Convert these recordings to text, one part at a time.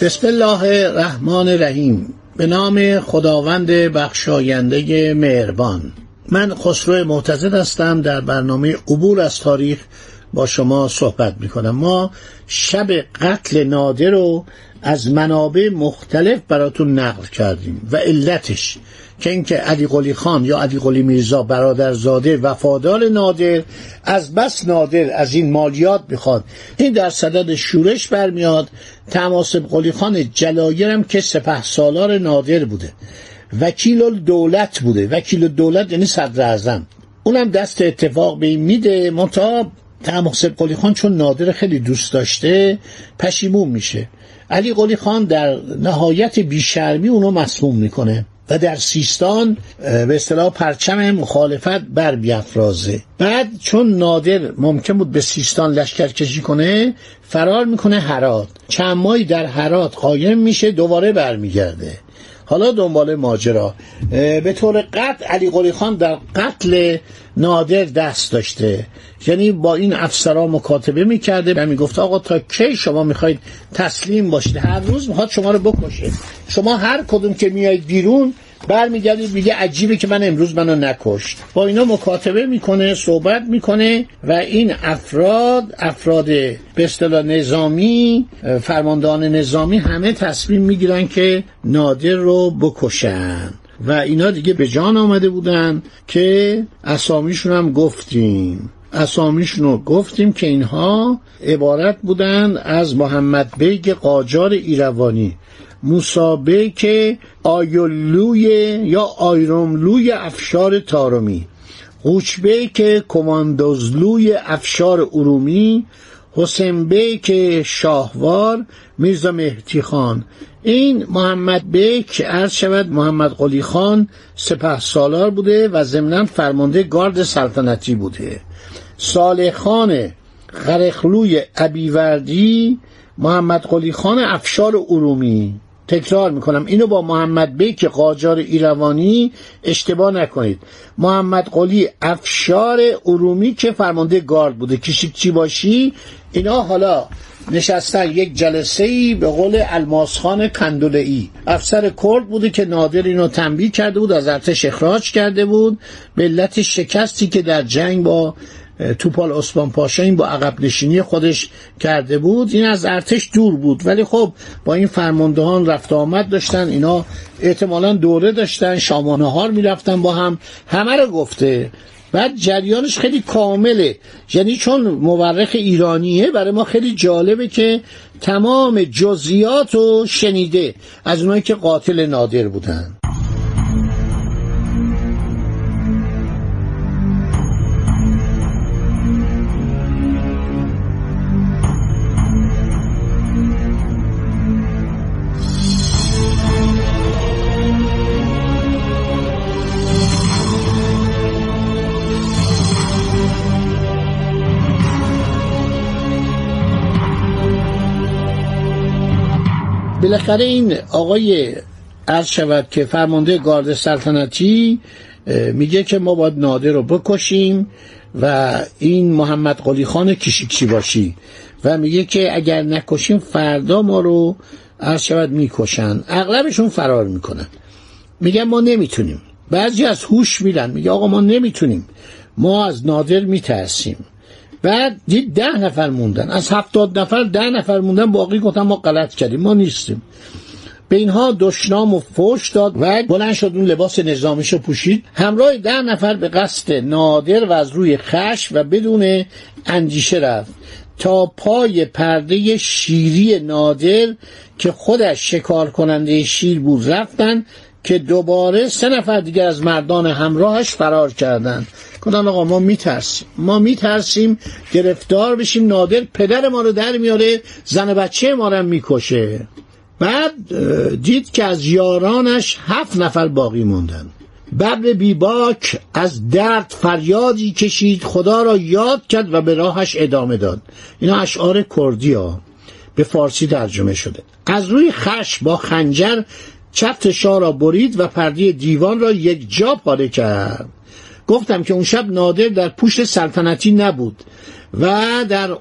بسم الله الرحمن الرحیم. به نام خداوند بخشاینده مهربان. من خسرو معتزد هستم. در برنامه عبور از تاریخ با شما صحبت می کنم ما شب قتل نادر رو از منابع مختلف براتون نقل کردیم و علتش که اینکه علی قلی خان یا علی قلی میرزا برادرزاده وفادار نادر از بس نادر از این مالیات می‌خواد. این در صدد شورش برمیاد. تماسب قلی خان جلایرم که سپه سالار نادر بوده. وکیل دولت بوده. وکیل دولت یعنی صدر اعظم. اونم دست اتفاق به این میده. منتها تماسب قلی خان چون نادر خیلی دوست داشته پشیمون میشه. علی قلی خان در نهایت بیشرمی اونو مسموم می‌کنه. و در سیستان به اصطلاح پرچم مخالفت بر بیافرازه. بعد چون نادر ممکن بود به سیستان لشکر کشی کنه فرار می‌کنه هرات. چند ماهی در هرات قایم میشه دوباره برمیگرده. حالا دنبال ماجرا. به طور قطع علی قلی خان در قتل نادر دست داشته. یعنی با این افسرا مکاتبه می‌کرده و می‌گفت آقا تا کی شما می‌خواید تسلیم باشید؟ هر روز می‌خواد شما رو بکشه. شما هر کدوم که میایید بیرون برمیگردید میگه عجیبه که من امروز منو نکشت. با اینا مکاتبه می‌کنه صحبت می‌کنه و این افراد افراد به اصطلاح نظامی فرماندهان نظامی همه تصمیم می‌گیرن که نادر رو بکشن. و اینا دیگه به جان آمده بودن که اسامیشون هم گفتیم. اسامیشون رو گفتیم که اینها عبارت بودند از محمد بیگ قاجار ایروانی. موسابه آیولوی یا آیروملوی افشار تارمی قوچبه که کماندوزلوی افشار ارومی حسین بیک شاهوار میرزا مهدی خان. این محمد بیک عرض شود محمد قلی خان سپه سالار بوده و ضمنا فرمانده گارد سلطنتی بوده. صالح خان غرخلوی ابیوردی محمد قلی خان افشار ارومی. تکرار می‌کنم. اینو با محمد بیک قاجار ایروانی اشتباه نکنید. محمد قلی افشار ارومی که فرمانده گارد بوده. کشیکچی باشی؟ اینا حالا نشستن یک جلسه ای به قول الماس خان کندوله ای افسر کرد بوده که نادر اینو تنبیه کرده بود از ارتش اخراج کرده بود. به علت شکستی که در جنگ با توپال اسمان پاشا این با عقب نشینی خودش کرده بود. این از ارتش دور بود ولی خب با این فرماندهان رفت آمد داشتن. اینا احتمالا دوره داشتن شامانه هار می‌رفتن با هم. همه رو گفته. بعد جریانش خیلی کامله. یعنی چون مورخ ایرانیه برای ما خیلی جالبه که تمام جزئیات رو شنیده از اونایی که قاتل نادر بودن. بالاخره این آقای عرض شود که فرمانده گارد سلطنتی میگه که ما باید نادر رو بکشیم و این محمد قلی خان کشیکچی باشی و میگه که اگر نکشیم فردا ما رو عرض شود می‌کشن. اغلبشون فرار می‌کنن. میگن ما نمی‌تونیم. بعضی از هوش میرن. میگه آقا ما نمی‌تونیم. ما از نادر میترسیم. بعد دید ده نفر موندن. از هفتاد نفر ده نفر موندن باقی گفتن ما غلط کردیم ما نیستیم. به اینها دشنام و فوش داد و بلند شد اون لباس نظامیشو پوشید. همراه ده نفر به قصد نادر و از روی خش و بدون اندیشه رفت. تا پای پرده شیری نادر که خودش شکار کننده شیر بود رفتن که دوباره سه نفر دیگر از مردان همراهش فرار کردند. گفتن آقا ما میترسیم. ما میترسیم گرفتار بشیم. نادر پدر ما رو در میاره. زن بچه ما رو می‌کشه. بعد دید که از یارانش هفت نفر باقی موندن. ببر بیباک از درد فریادی کشید. خدا را یاد کرد و به راهش ادامه داد. اینا اشعار کردی ها. به فارسی ترجمه شده. از روی خش با خنجر چفت شاه را برید و پرده دیوان را یک جا پاره کرد. گفتم که اون شب نادر در پوشت سلطنتی نبود و در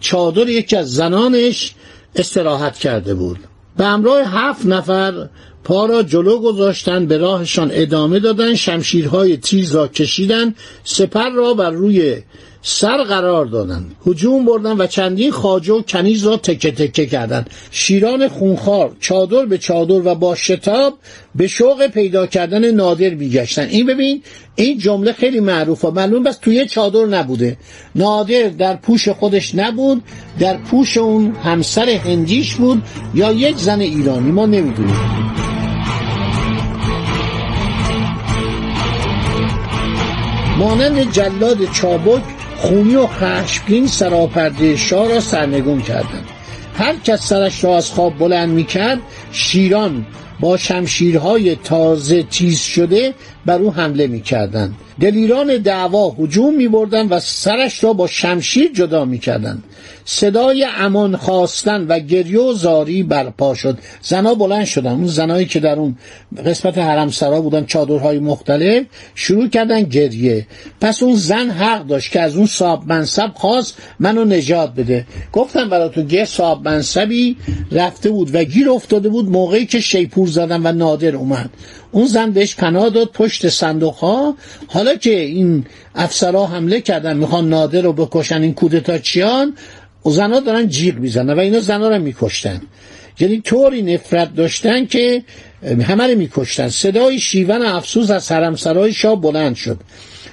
چادر یکی از زنانش استراحت کرده بود. به همراه هفت نفر پا را جلو گذاشتن به راهشان ادامه دادن شمشیرهای تیز را کشیدن سپر را بر روی سر قرار دادند هجوم بردن و چندین خاجه و کنیز را تکه تکه کردند شیران خونخوار چادر به چادر و با شتاب به شوق پیدا کردن نادر میگشتن. این ببین این جمله خیلی معروفه. معلوم بس توی چادر نبوده. نادر در پوش خودش نبود در پوش اون همسر هندیش بود یا یک زن ایرانی ما نمی‌دونیم. مانند جلاد چابک خونی و خشمگین سراپرده شاه را سرنگون کردند. هر کس سرش را از خواب بلند می‌کرد شیران با شمشیرهای تازه تیز شده بر او حمله می‌کردند. دلیران دعوا هجوم میبردند و سرش را با شمشیر جدا می‌کردند. صدای امان خواستن و گریه و زاری برپا شد. زنا بلند شدن. اون زنایی که در اون قسمت حرم سرا بودن چادرهای مختلف شروع کردن گریه. پس اون زن حق داشت که از اون صاحب منصب خواست منو نجات بده. گفتم براتون گه صاحب منصبی رفته بود و گیر افتاده بود موقعی که شیپور زدن و نادر اومد. اون زن بهش پناه داد پشت صندوق ها حالا که این افسرها حمله کردن می‌خوان نادر رو بکشن این کودتاچیان و زنها دارن جیغ می‌زنن و اینا زنها رو میکشتن. یعنی طوری نفرت داشتن که همه رو میکشتن. صدای شیون افسوس از حرمسرای شاه بلند شد.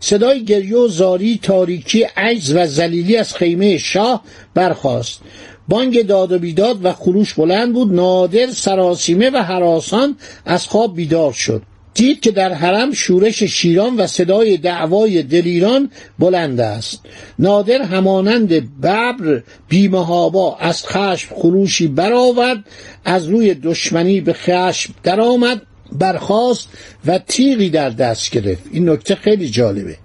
صدای گریه و زاری تاریکی عجز و زلیلی از خیمه شاه برخاست. بانگ داد و بیداد و خروش بلند بود. نادر سراسیمه و حراسان از خواب بیدار شد. دید که در حرم شورش شیران و صدای دعوای دلیران بلند است. نادر همانند ببر بیمهابا از خشم خروشی برآورد از روی دشمنی به خشم درآمد برخاست و تیغی در دست گرفت. این نکته خیلی جالبه.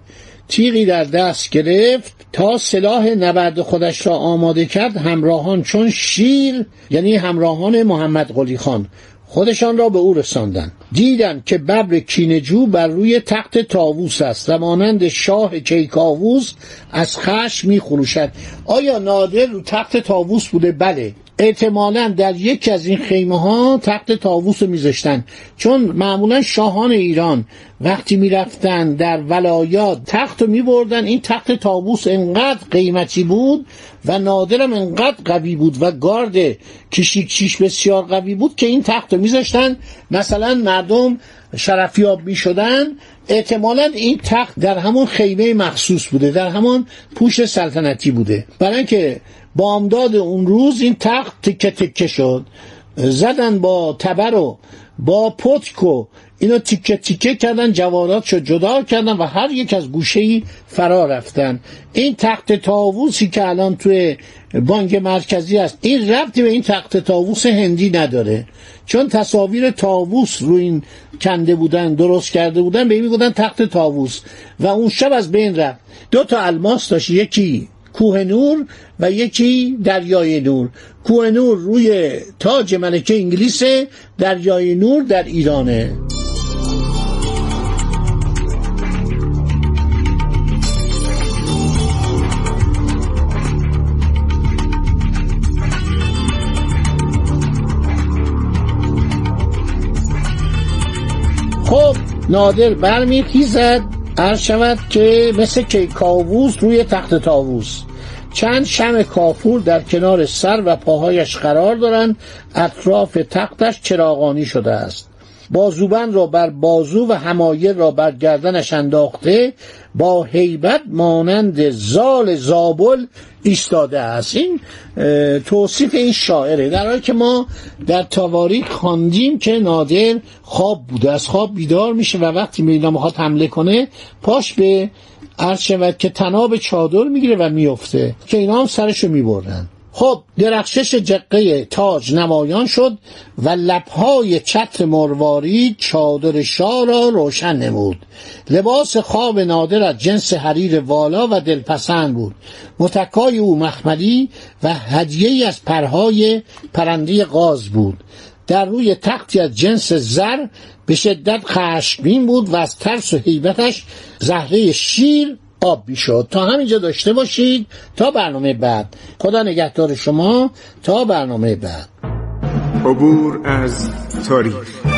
تیغی در دست گرفت تا سلاح نبرد خودش را آماده کرد همراهان چون شیر یعنی همراهان محمد قلی خان. خودشان را به او رساندند. دیدند که ببر کینجو بر روی تخت تاووس است. و مانند شاه کیکاووس از خشم می خروشد آیا نادر رو تخت تاووس بوده؟ بله. احتمالا در یکی از این خیمه ها تخت تاووس میذاشتن. چون معمولا شاهان ایران وقتی می‌رفتن در ولایات تخت رو میبردن این تخت تاووس انقدر قیمتی بود و نادرم انقدر قوی بود و گارد کشیکچیش بسیار قوی بود که این تخت رو میذاشتن. مثلا مردم شرفیاب می‌شدن احتمالا این تخت در همون خیمه مخصوص بوده در همون پوش سلطنتی بوده. برای اینکه بامداد اون روز این تخت تکه تکه شد. زدن با تبر و با پتک و اینا تیکه تیکه کردن جوانات شد جدا کردن و هر یک از گوشه ای فرا رفتن. این تخت تاووسی که الان توی بانک مرکزی است این ربطی به این تخت تاووس هندی نداره. چون تصاویر تاووس رو این کنده بودن درست کرده بودن به این تخت تاووس و اون شب از بین رفت. دو تا الماس داشت یکی کوه نور و یکی دریای نور. کوه نور روی تاج ملکه انگلیس دریای نور در ایرانه. خب نادر برمیخیزد. عرض شود که مثل کیکاووس روی تخت تاووس چند شم کافور در کنار سر و پاهایش قرار دارند اطراف تختش چراغانی شده است. بازوبند را بر بازو و همایل را بر گردنش انداخته با هیبت مانند زال زابل ایستاده است. این توصیف این شاعره. در حالی که ما در تواریخ خواندیم که نادر خواب بوده از خواب بیدار میشه و وقتی میدان می‌خواد حمله کنه پاش به عرض شود که تناب چادر می‌گیره و میفته که اینا هم سرشو می‌برن خب درخشش جقه تاج نمایان شد و لبهای چتر مرواری چادر شاه را روشن نمود. لباس خواب نادر از جنس حریر والا و دلپسند بود. متکای او مخملی و هدیه از پرهای پرنده غاز بود. در روی تختی از جنس زر به شدت خشمگین بود و از ترس و حیبتش زهره شیر آب بیشد تا همینجا داشته باشید. تا برنامه بعد. خدا نگهدار شما. تا برنامه بعد. عبور از تاریخ.